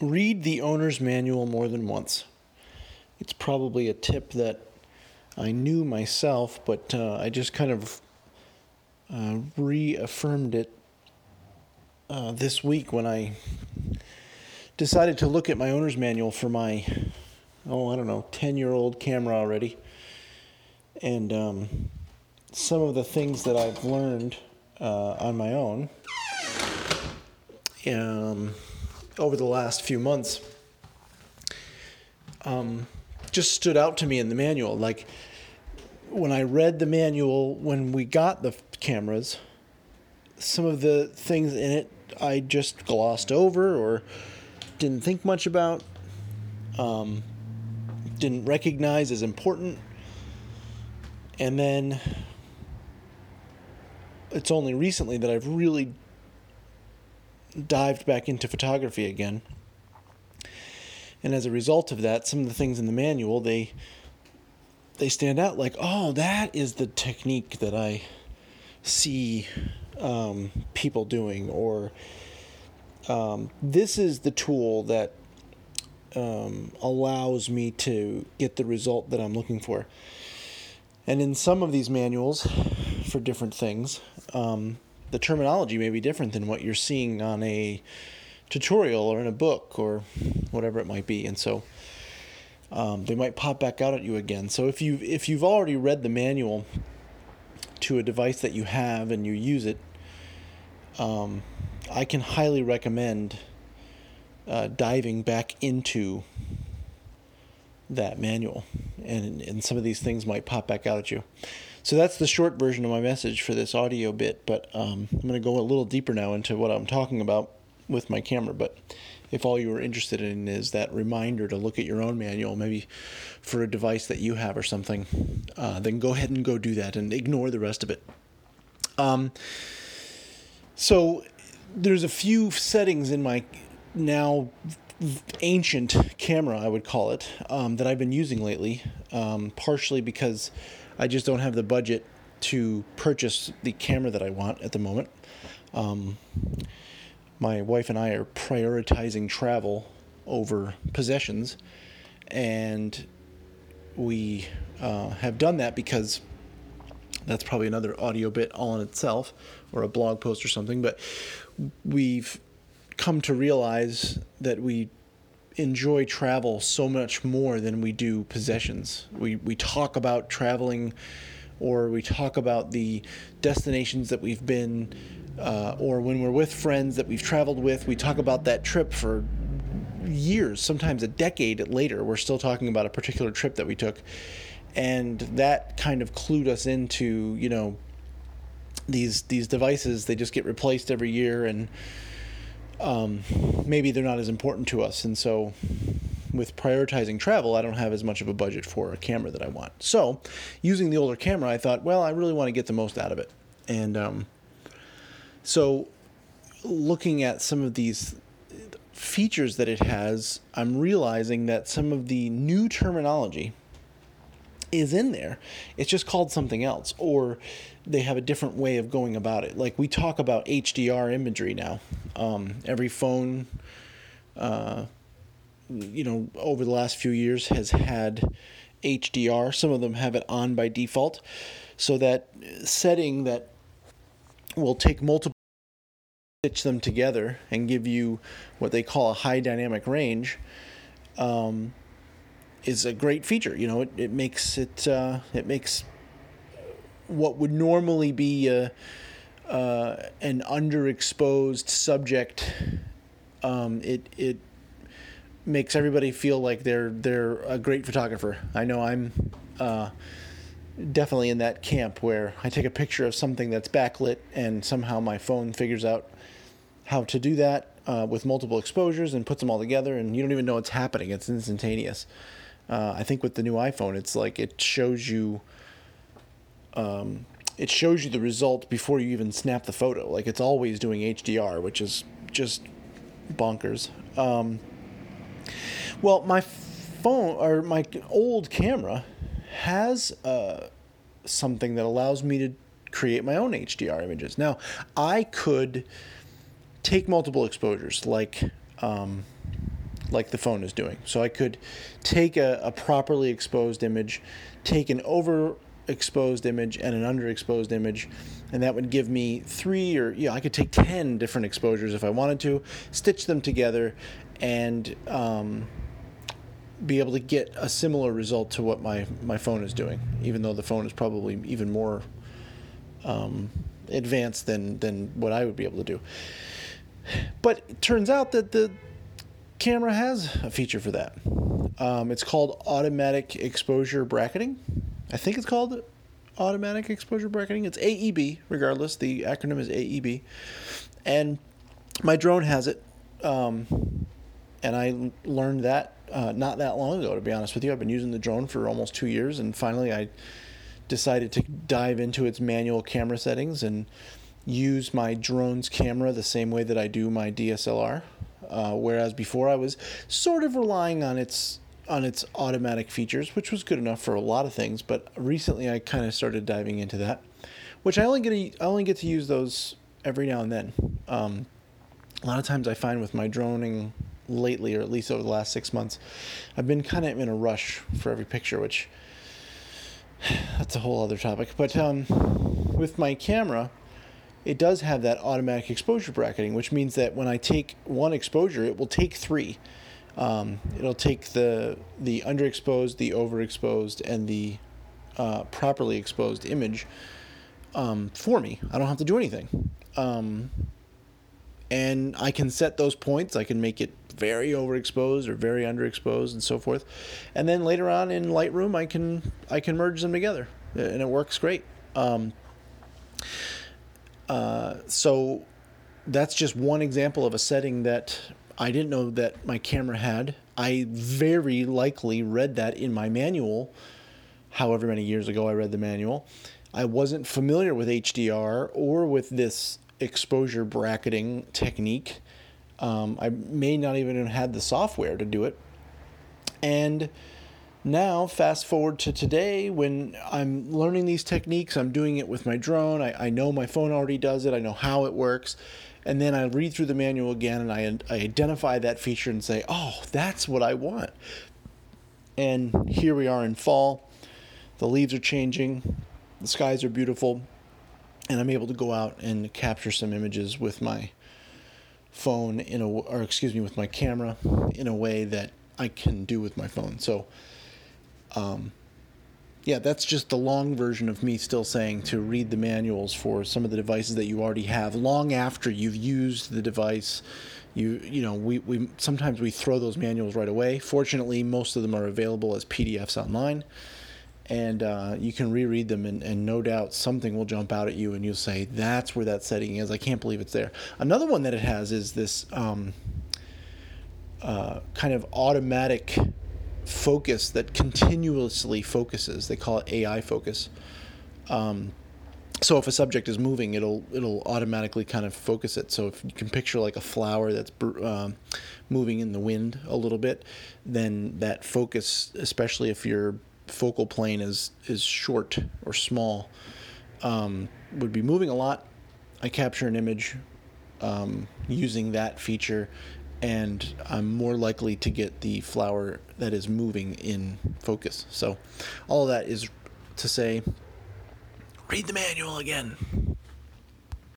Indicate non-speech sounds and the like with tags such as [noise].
read the owner's manual more than once. It's probably a tip that I knew myself, but uh, I just kind of uh, reaffirmed it uh, this week when I decided to look at my owner's manual for my, oh, I don't know, 10 year old camera already. And um, some of the things that I've learned uh, on my own um, over the last few months um, just stood out to me in the manual. Like when I read the manual when we got the cameras, some of the things in it I just glossed over or didn't think much about, um, didn't recognize as important. And then it's only recently that I've really dived back into photography again. And as a result of that, some of the things in the manual they they stand out like, oh, that is the technique that I see um, people doing, or um, this is the tool that um, allows me to get the result that I'm looking for. And in some of these manuals for different things, um, the terminology may be different than what you're seeing on a tutorial or in a book or whatever it might be. And so um, they might pop back out at you again. So if you if you've already read the manual to a device that you have and you use it, um, I can highly recommend uh, diving back into that manual, and and some of these things might pop back out at you. So that's the short version of my message for this audio bit, but um, I'm going to go a little deeper now into what I'm talking about with my camera. But if all you are interested in is that reminder to look at your own manual, maybe for a device that you have or something, uh, then go ahead and go do that and ignore the rest of it. Um, so there's a few settings in my now ancient camera, I would call it, um, that I've been using lately, um, partially because I just don't have the budget to purchase the camera that I want at the moment. Um, my wife and I are prioritizing travel over possessions, and we uh, have done that because that's probably another audio bit all in itself or a blog post or something. But we've come to realize that we enjoy travel so much more than we do possessions. We we talk about traveling, or we talk about the destinations that we've been, uh, or when we're with friends that we've traveled with. We talk about that trip for years, sometimes a decade later. We're still talking about a particular trip that we took, and that kind of clued us into you know these these devices. They just get replaced every year and um, maybe they're not as important to us. And so, with prioritizing travel, I don't have as much of a budget for a camera that I want. So, using the older camera, I thought, well, I really want to get the most out of it. And um, so, looking at some of these features that it has, I'm realizing that some of the new terminology is in there. It's just called something else, or they have a different way of going about it. Like we talk about HDR imagery now. Um, every phone, uh, you know, over the last few years has had HDR. Some of them have it on by default. So that setting that will take multiple stitch them together and give you what they call a high dynamic range. Um, is a great feature. You know, it, it makes it uh, it makes what would normally be uh, an underexposed subject. Um, it it makes everybody feel like they're they're a great photographer. I know I'm uh, definitely in that camp where I take a picture of something that's backlit and somehow my phone figures out how to do that uh, with multiple exposures and puts them all together, and you don't even know what's happening. It's instantaneous. Uh, I think with the new iPhone, it's like it shows you. Um, it shows you the result before you even snap the photo. Like it's always doing HDR, which is just bonkers. Um, well, my phone or my old camera has uh, something that allows me to create my own HDR images. Now, I could take multiple exposures, like um, like the phone is doing. So I could take a, a properly exposed image, take an overexposed image and an underexposed image, and that would give me three or yeah, I could take ten different exposures if I wanted to, stitch them together, and um, be able to get a similar result to what my my phone is doing, even though the phone is probably even more um, advanced than than what I would be able to do. But it turns out that the camera has a feature for that. Um, it's called automatic exposure bracketing. I think it's called automatic exposure bracketing. It's AEB, regardless. The acronym is AEB. And my drone has it. Um, and I learned that uh, not that long ago, to be honest with you. I've been using the drone for almost two years, and finally I decided to dive into its manual camera settings and use my drone's camera the same way that I do my DSLR. Uh, whereas before I was sort of relying on its on its automatic features, which was good enough for a lot of things. But recently, I kind of started diving into that, which I only get to, I only get to use those every now and then. Um, a lot of times, I find with my droning lately, or at least over the last six months, I've been kind of in a rush for every picture, which [sighs] that's a whole other topic. But um, with my camera, it does have that automatic exposure bracketing, which means that when I take one exposure, it will take three. Um, it'll take the the underexposed, the overexposed, and the uh, properly exposed image um, for me. I don't have to do anything. Um, and I can set those points. I can make it very overexposed or very underexposed and so forth. And then later on in Lightroom, I can I can merge them together, and it works great. Um, uh, so that's just one example of a setting that I didn't know that my camera had. I very likely read that in my manual, however many years ago I read the manual. I wasn't familiar with HDR or with this exposure bracketing technique. Um, I may not even have had the software to do it. And now, fast forward to today when I'm learning these techniques, I'm doing it with my drone. I, I know my phone already does it, I know how it works. And then I read through the manual again and I, I identify that feature and say, oh, that's what I want. And here we are in fall. The leaves are changing, the skies are beautiful, and I'm able to go out and capture some images with my phone in a or excuse me with my camera in a way that I can do with my phone. So um, yeah, that's just the long version of me still saying to read the manuals for some of the devices that you already have long after you've used the device. You you know we, we sometimes we throw those manuals right away. Fortunately, most of them are available as PDFs online, and uh, you can reread them. And, and no doubt something will jump out at you, and you'll say, "That's where that setting is." I can't believe it's there. Another one that it has is this um, uh, kind of automatic focus that continuously focuses. They call it AI focus. Um, so if a subject is moving, it'll it'll automatically kind of focus it. So if you can picture like a flower that's uh, moving in the wind a little bit, then that focus, especially if your focal plane is is short or small, um, would be moving a lot. I capture an image um, using that feature, and I'm more likely to get the flower that is moving in focus. So, all that is to say, read the manual again.